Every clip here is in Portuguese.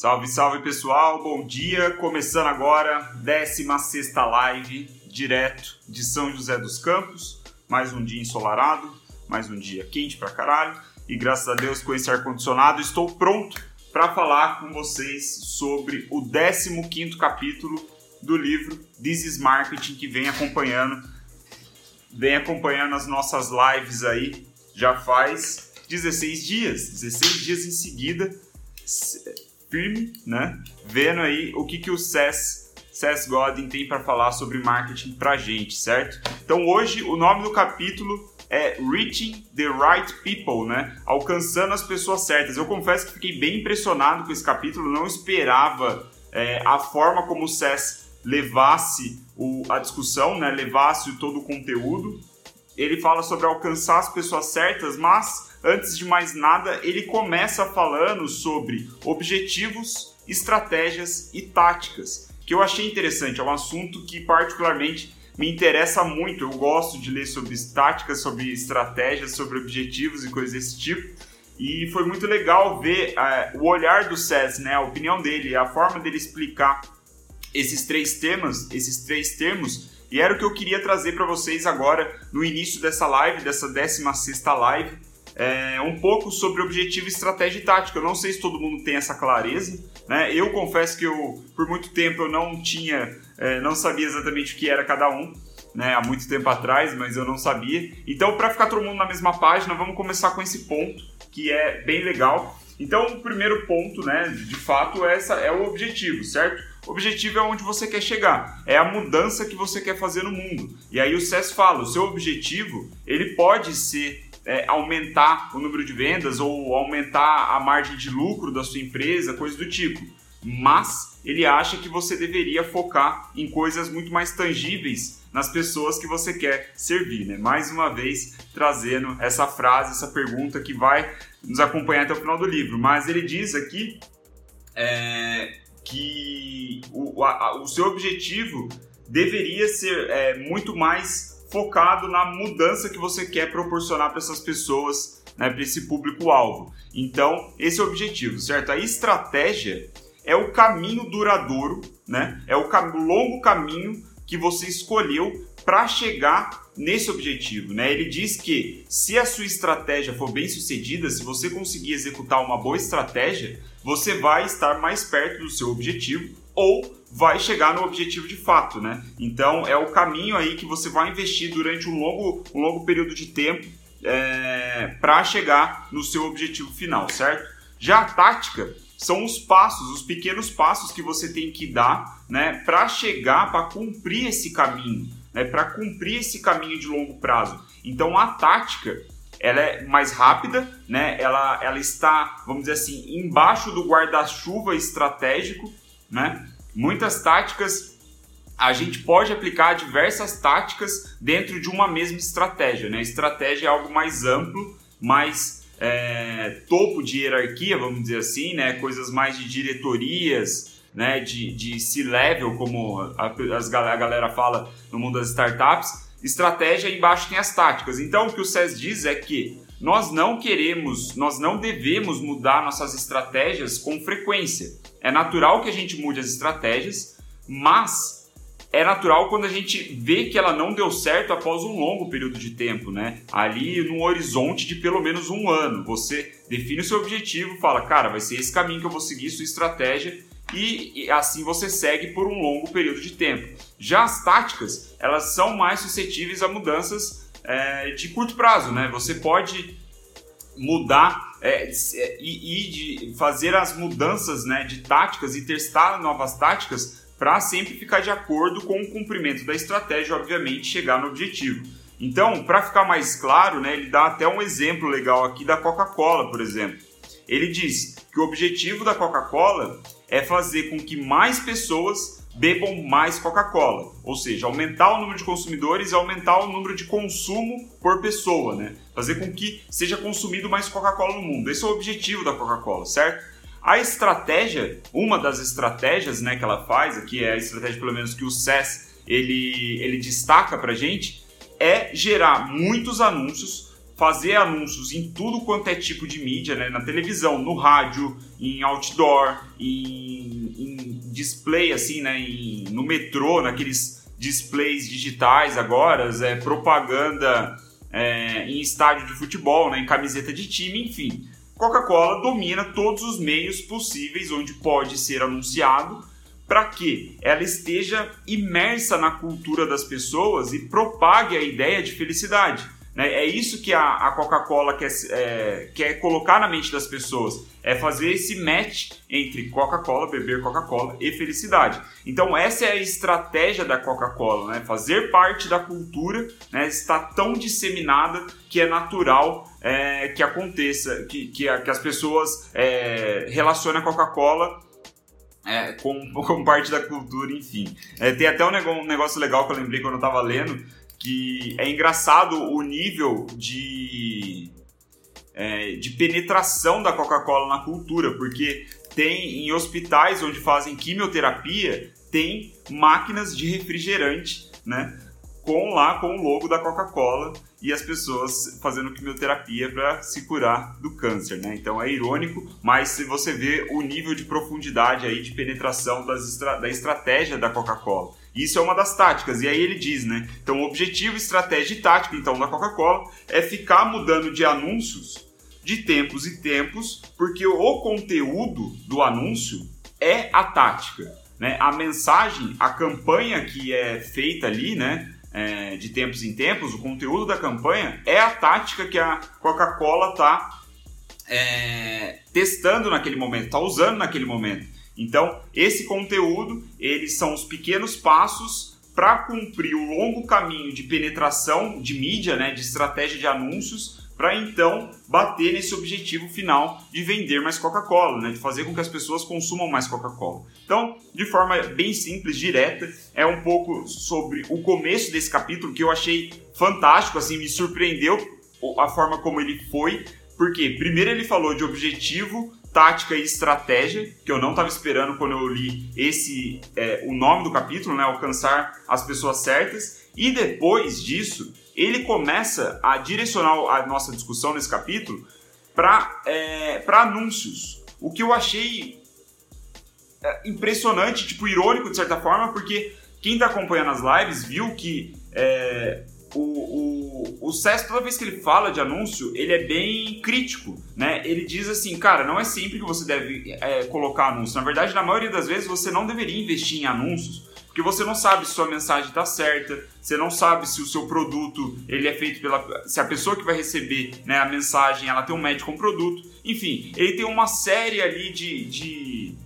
Salve, salve pessoal, bom dia. Começando agora, 16 live, direto de São José dos Campos. Mais um dia ensolarado, mais um dia quente pra caralho. E graças a Deus, com esse ar-condicionado, estou pronto para falar com vocês sobre o 15 capítulo do livro This is Marketing, que vem acompanhando, vem acompanhando as nossas lives aí já faz 16 dias, 16 dias em seguida firme, né? Vendo aí o que, que o SES, SES Godin tem para falar sobre marketing pra gente, certo? Então hoje o nome do capítulo é Reaching the Right People, né? Alcançando as pessoas certas. Eu confesso que fiquei bem impressionado com esse capítulo, não esperava é, a forma como o SES levasse o, a discussão, né? Levasse todo o conteúdo. Ele fala sobre alcançar as pessoas certas, mas antes de mais nada, ele começa falando sobre objetivos, estratégias e táticas, que eu achei interessante. É um assunto que, particularmente, me interessa muito. Eu gosto de ler sobre táticas, sobre estratégias, sobre objetivos e coisas desse tipo. E foi muito legal ver uh, o olhar do SES, né, a opinião dele, a forma dele explicar esses três temas, esses três termos, e era o que eu queria trazer para vocês agora no início dessa live, dessa 16 live é, um pouco sobre objetivo, estratégia e tática. Eu não sei se todo mundo tem essa clareza, né? Eu confesso que eu, por muito tempo, eu não tinha, é, não sabia exatamente o que era cada um, né? Há muito tempo atrás, mas eu não sabia. Então, para ficar todo mundo na mesma página, vamos começar com esse ponto que é bem legal. Então, o primeiro ponto, né, de fato, é essa é o objetivo, certo? O objetivo é onde você quer chegar, é a mudança que você quer fazer no mundo. E aí o CES fala, o seu objetivo, ele pode ser é, aumentar o número de vendas ou aumentar a margem de lucro da sua empresa, coisa do tipo. Mas ele acha que você deveria focar em coisas muito mais tangíveis nas pessoas que você quer servir, né? Mais uma vez trazendo essa frase, essa pergunta que vai nos acompanhar até o final do livro. Mas ele diz aqui é, que o, a, o seu objetivo deveria ser é, muito mais focado na mudança que você quer proporcionar para essas pessoas, né, para esse público-alvo. Então, esse é o objetivo, certo? A estratégia é o caminho duradouro, né? É o longo caminho que você escolheu para chegar nesse objetivo, né? Ele diz que se a sua estratégia for bem sucedida, se você conseguir executar uma boa estratégia, você vai estar mais perto do seu objetivo ou vai chegar no objetivo de fato, né? Então é o caminho aí que você vai investir durante um longo, um longo período de tempo é, para chegar no seu objetivo final, certo? Já a tática são os passos, os pequenos passos que você tem que dar, né, para chegar, para cumprir esse caminho, né, para cumprir esse caminho de longo prazo. Então a tática ela é mais rápida, né? Ela, ela está, vamos dizer assim, embaixo do guarda-chuva estratégico né? Muitas táticas a gente pode aplicar diversas táticas dentro de uma mesma estratégia, né? Estratégia é algo mais amplo, mais é, topo de hierarquia, vamos dizer assim, né? Coisas mais de diretorias, né? De, de C-level, como a, as, a galera fala no mundo das startups. Estratégia embaixo tem as táticas. Então o que o SES diz é que nós não queremos, nós não devemos mudar nossas estratégias com frequência. É natural que a gente mude as estratégias, mas é natural quando a gente vê que ela não deu certo após um longo período de tempo, né? Ali num horizonte de pelo menos um ano. Você define o seu objetivo, fala, cara, vai ser esse caminho que eu vou seguir, sua estratégia, e, e assim você segue por um longo período de tempo. Já as táticas, elas são mais suscetíveis a mudanças é, de curto prazo, né? Você pode mudar é, e, e, de fazer as mudanças né, de táticas e testar novas táticas para sempre ficar de acordo com o cumprimento da estratégia, obviamente, chegar no objetivo. Então, para ficar mais claro, né, ele dá até um exemplo legal aqui da Coca-Cola, por exemplo. Ele diz que o objetivo da Coca-Cola é fazer com que mais pessoas bebam mais Coca-Cola, ou seja, aumentar o número de consumidores e aumentar o número de consumo por pessoa, né? Fazer com que seja consumido mais Coca-Cola no mundo. Esse é o objetivo da Coca-Cola, certo? A estratégia, uma das estratégias, né, que ela faz, aqui é a estratégia pelo menos que o SES ele, ele destaca pra gente, é gerar muitos anúncios fazer anúncios em tudo quanto é tipo de mídia, né? na televisão, no rádio, em outdoor, em, em display, assim, né? Em, no metrô, naqueles displays digitais agora, é, propaganda é, em estádio de futebol, né? em camiseta de time, enfim. Coca-Cola domina todos os meios possíveis onde pode ser anunciado para que ela esteja imersa na cultura das pessoas e propague a ideia de felicidade. Né? É isso que a, Coca-Cola quer, é, quer colocar na mente das pessoas, é fazer esse match entre Coca-Cola, beber Coca-Cola e felicidade. Então essa é a estratégia da Coca-Cola, né? fazer parte da cultura, né? está tão disseminada que é natural é, que aconteça, que, que, que as pessoas é, relacionem a Coca-Cola é, com, com, parte da cultura, enfim. É, tem até um negócio, um negócio, legal que eu lembrei quando eu tava lendo, que é engraçado o nível de, é, de penetração da Coca-Cola na cultura, porque tem em hospitais onde fazem quimioterapia, tem máquinas de refrigerante, né? Com lá, com o logo da Coca-Cola e as pessoas fazendo quimioterapia para se curar do câncer, né? Então é irônico, mas se você vê o nível de profundidade aí de penetração das, da estratégia da Coca-Cola. Isso é uma das táticas. E aí ele diz, né? Então, o objetivo, estratégia e tática então da Coca-Cola é ficar mudando de anúncios de tempos e tempos, porque o conteúdo do anúncio é a tática, né? A mensagem, a campanha que é feita ali, né? É, de tempos em tempos, o conteúdo da campanha é a tática que a Coca-Cola está é, testando naquele momento, está usando naquele momento. Então, esse conteúdo, eles são os pequenos passos para cumprir o longo caminho de penetração de mídia, né, de estratégia de anúncios, para então bater nesse objetivo final de vender mais Coca-Cola, né, de fazer com que as pessoas consumam mais Coca-Cola. Então, de forma bem simples, direta, é um pouco sobre o começo desse capítulo que eu achei fantástico, assim, me surpreendeu a forma como ele foi, porque primeiro ele falou de objetivo, tática e estratégia, que eu não estava esperando quando eu li esse é, o nome do capítulo, né, alcançar as pessoas certas. E depois disso, ele começa a direcionar a nossa discussão nesse capítulo para é, anúncios. O que eu achei é, impressionante, tipo irônico de certa forma, porque quem está acompanhando as lives viu que é, o, o, o César, toda vez que ele fala de anúncio, ele é bem crítico, né? Ele diz assim, cara, não é sempre que você deve é, colocar anúncio. Na verdade, na maioria das vezes, você não deveria investir em anúncios, porque você não sabe se sua mensagem está certa, você não sabe se o seu produto ele é feito pela, se a pessoa que vai receber né, a mensagem, ela tem um médico com produto, enfim, ele tem uma série ali de, de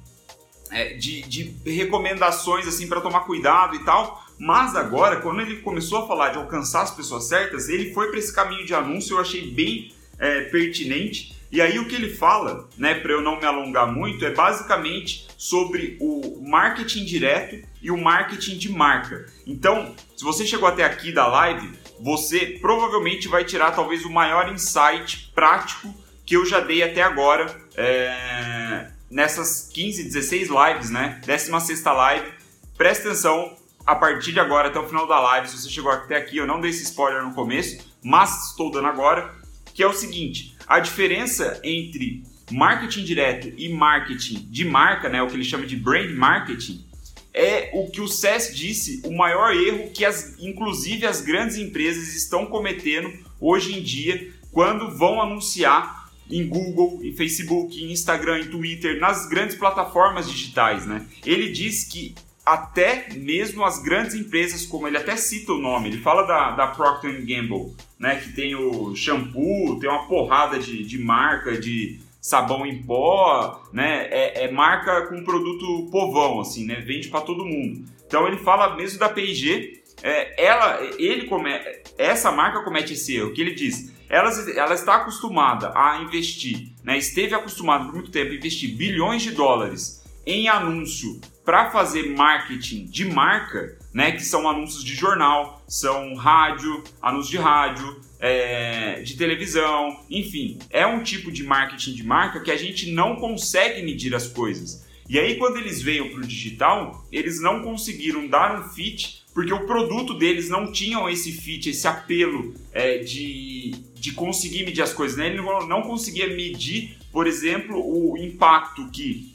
é, de, de, recomendações assim para tomar cuidado e tal. Mas agora, quando ele começou a falar de alcançar as pessoas certas, ele foi para esse caminho de anúncio, eu achei bem é, pertinente. E aí o que ele fala, né, para eu não me alongar muito, é basicamente sobre o marketing direto e o marketing de marca. Então, se você chegou até aqui da live, você provavelmente vai tirar talvez o maior insight prático que eu já dei até agora é, nessas 15, 16 lives, né? 16 live. Presta atenção, a partir de agora até o final da live, se você chegou até aqui, eu não dei esse spoiler no começo, mas estou dando agora, que é o seguinte: a diferença entre marketing direto e marketing de marca, né, o que ele chama de brand marketing, é o que o SES disse, o maior erro que as, inclusive as grandes empresas estão cometendo hoje em dia quando vão anunciar em Google, em Facebook, em Instagram, em Twitter, nas grandes plataformas digitais, né? Ele diz que até mesmo as grandes empresas, como ele até cita o nome, ele fala da, da Procter Gamble, né, que tem o shampoo, tem uma porrada de, de marca, de sabão em pó, né, é, é marca com produto povão, assim, né, vende para todo mundo. Então ele fala mesmo da P&G, é, ela, ele come, essa marca comete esse erro, que ele diz, ela, ela está acostumada a investir, né, esteve acostumada por muito tempo a investir bilhões de dólares em anúncio para fazer marketing de marca, né, que são anúncios de jornal, são rádio, anúncios de rádio, é, de televisão, enfim, é um tipo de marketing de marca que a gente não consegue medir as coisas. E aí, quando eles veio para o digital, eles não conseguiram dar um fit porque o produto deles não tinha esse fit, esse apelo é, de, de conseguir medir as coisas, né? Ele não, não conseguia medir, por exemplo, o impacto que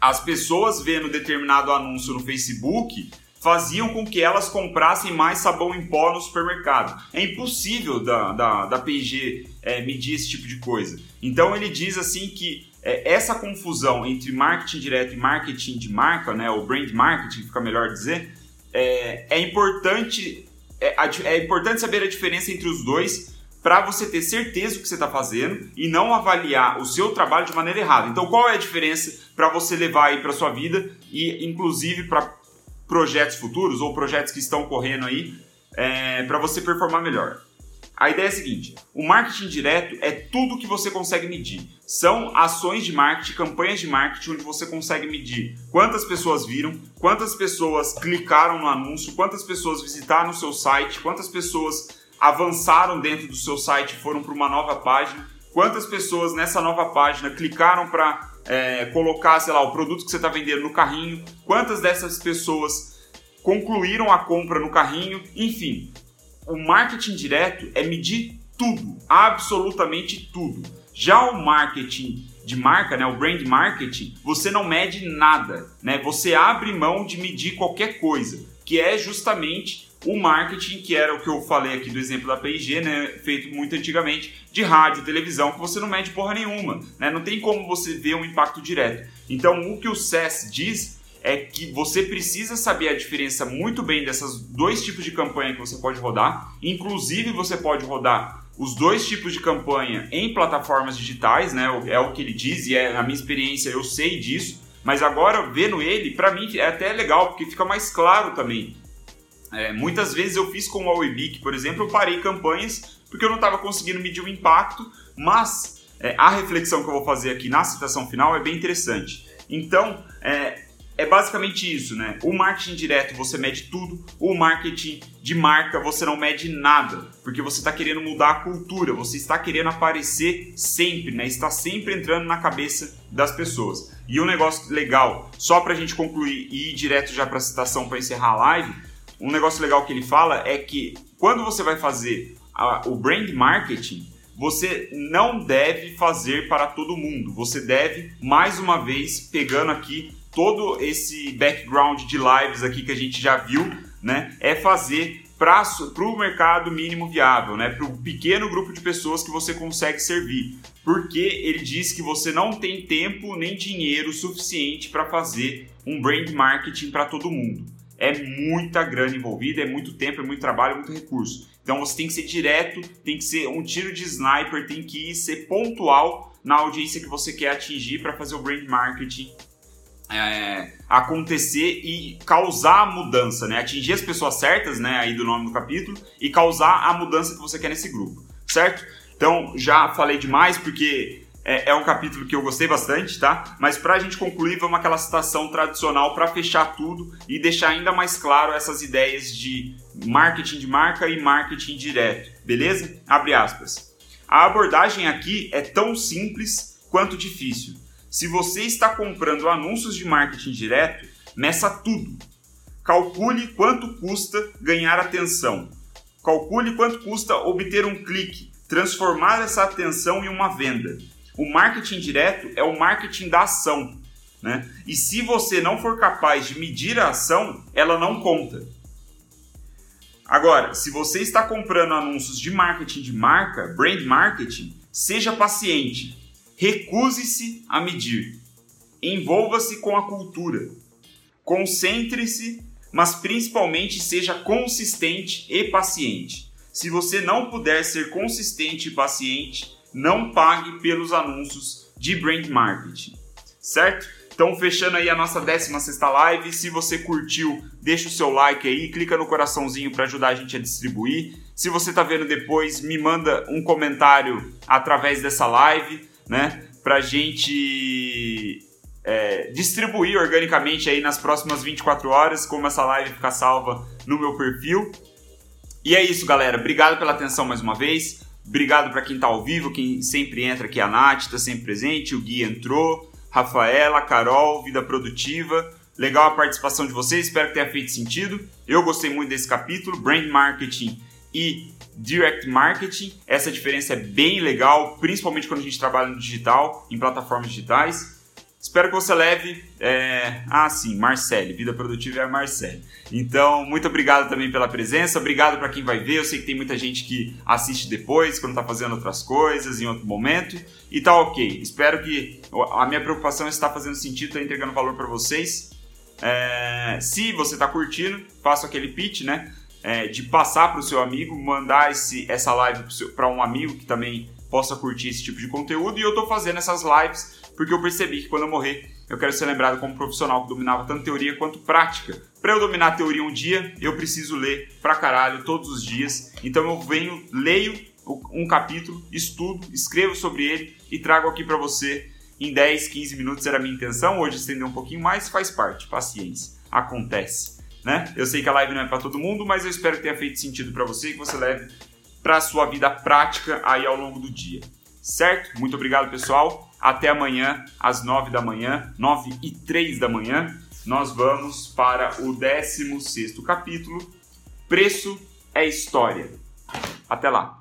as pessoas vendo determinado anúncio no Facebook faziam com que elas comprassem mais sabão em pó no supermercado. É impossível da, da, da P&G é, medir esse tipo de coisa. Então ele diz assim que é, essa confusão entre marketing direto e marketing de marca, né, o brand marketing, fica melhor dizer, é, é importante é, é importante saber a diferença entre os dois para você ter certeza do que você está fazendo e não avaliar o seu trabalho de maneira errada. Então, qual é a diferença para você levar aí para sua vida e, inclusive, para projetos futuros ou projetos que estão correndo aí é, para você performar melhor? A ideia é a seguinte: o marketing direto é tudo que você consegue medir. São ações de marketing, campanhas de marketing onde você consegue medir quantas pessoas viram, quantas pessoas clicaram no anúncio, quantas pessoas visitaram o seu site, quantas pessoas avançaram dentro do seu site foram para uma nova página, quantas pessoas nessa nova página clicaram para é, colocar, sei lá, o produto que você está vendendo no carrinho, quantas dessas pessoas concluíram a compra no carrinho, enfim. O marketing direto é medir tudo, absolutamente tudo. Já o marketing de marca, né, o brand marketing, você não mede nada, né? Você abre mão de medir qualquer coisa, que é justamente o marketing, que era o que eu falei aqui do exemplo da P&G, né, feito muito antigamente, de rádio, televisão, que você não mede porra nenhuma, né, não tem como você ver um impacto direto. Então, o que o SES diz é que você precisa saber a diferença muito bem dessas dois tipos de campanha que você pode rodar, inclusive você pode rodar os dois tipos de campanha em plataformas digitais, né, é o que ele diz e é a minha experiência, eu sei disso, mas agora vendo ele, para mim é até legal, porque fica mais claro também é, muitas vezes eu fiz com o Webic, por exemplo, eu parei campanhas porque eu não estava conseguindo medir o impacto, mas é, a reflexão que eu vou fazer aqui na citação final é bem interessante. Então, é, é basicamente isso, né? O marketing direto você mede tudo, o marketing de marca você não mede nada, porque você está querendo mudar a cultura, você está querendo aparecer sempre, né? Está sempre entrando na cabeça das pessoas. E um negócio legal, só para a gente concluir e ir direto já para a citação para encerrar a live, um negócio legal que ele fala é que quando você vai fazer a, o brand marketing, você não deve fazer para todo mundo. Você deve, mais uma vez, pegando aqui todo esse background de lives aqui que a gente já viu, né? É fazer para o mercado mínimo viável, né? Para o pequeno grupo de pessoas que você consegue servir. Porque ele diz que você não tem tempo nem dinheiro suficiente para fazer um brand marketing para todo mundo é muita grana envolvida, é muito tempo, é muito trabalho, é muito recurso. Então você tem que ser direto, tem que ser um tiro de sniper, tem que ser pontual na audiência que você quer atingir para fazer o brand marketing é, acontecer e causar a mudança, né? Atingir as pessoas certas, né? Aí do nome do capítulo e causar a mudança que você quer nesse grupo, certo? Então já falei demais porque é, é, um capítulo que eu gostei bastante, tá? Mas para a gente concluir, vamos aquela citação tradicional para fechar tudo e deixar ainda mais claro essas ideias de marketing de marca e marketing direto, beleza? Abre aspas. A abordagem aqui é tão simples quanto difícil. Se você está comprando anúncios de marketing direto, meça tudo. Calcule quanto custa ganhar atenção. Calcule quanto custa obter um clique, transformar essa atenção em uma venda o marketing direto é o marketing da ação. Né? E se você não for capaz de medir a ação, ela não conta. Agora, se você está comprando anúncios de marketing de marca, brand marketing, seja paciente. Recuse-se a medir. Envolva-se com a cultura. Concentre-se, mas principalmente seja consistente e paciente. Se você não puder ser consistente e paciente, não pague pelos anúncios de brand marketing, certo? Então, fechando aí a nossa 16 live, se você curtiu, deixa o seu like aí, clica no coraçãozinho para ajudar a gente a distribuir. Se você está vendo depois, me manda um comentário através dessa live, né? Pra gente é, distribuir organicamente aí nas próximas 24 horas, como essa live ficar salva no meu perfil. E é isso, galera. Obrigado pela atenção mais uma vez. Obrigado para quem está ao vivo, quem sempre entra aqui, a Nath está sempre presente, o Gui entrou, Rafaela, Carol, Vida Produtiva. Legal a participação de vocês, espero que tenha feito sentido. Eu gostei muito desse capítulo, Brand Marketing e direct marketing. Essa diferença é bem legal, principalmente quando a gente trabalha no digital, em plataformas digitais. Espero que você leve. É... Ah, sim, Marcele. Vida Produtiva é a Marcele. Então, muito obrigado também pela presença. Obrigado para quem vai ver. Eu sei que tem muita gente que assiste depois, quando está fazendo outras coisas, em outro momento. E tá ok. Espero que a minha preocupação está fazendo sentido, está entregando valor para vocês. É... Se você está curtindo, faça aquele pitch, né? É, de passar para o seu amigo, mandar esse, essa live para um amigo que também possa curtir esse tipo de conteúdo. E eu estou fazendo essas lives porque eu percebi que quando eu morrer, eu quero ser lembrado como profissional que dominava tanto teoria quanto prática. Para eu dominar a teoria um dia, eu preciso ler pra caralho todos os dias. Então eu venho, leio um capítulo, estudo, escrevo sobre ele e trago aqui para você em 10, 15 minutos era a minha intenção. Hoje estender um pouquinho mais, faz parte, paciência, acontece. Né? Eu sei que a live não é para todo mundo, mas eu espero que tenha feito sentido para você e que você leve para sua vida prática aí ao longo do dia. Certo? Muito obrigado, pessoal. Até amanhã, às 9 da manhã, 9 e 3 da manhã, nós vamos para o 16 capítulo. Preço é história. Até lá!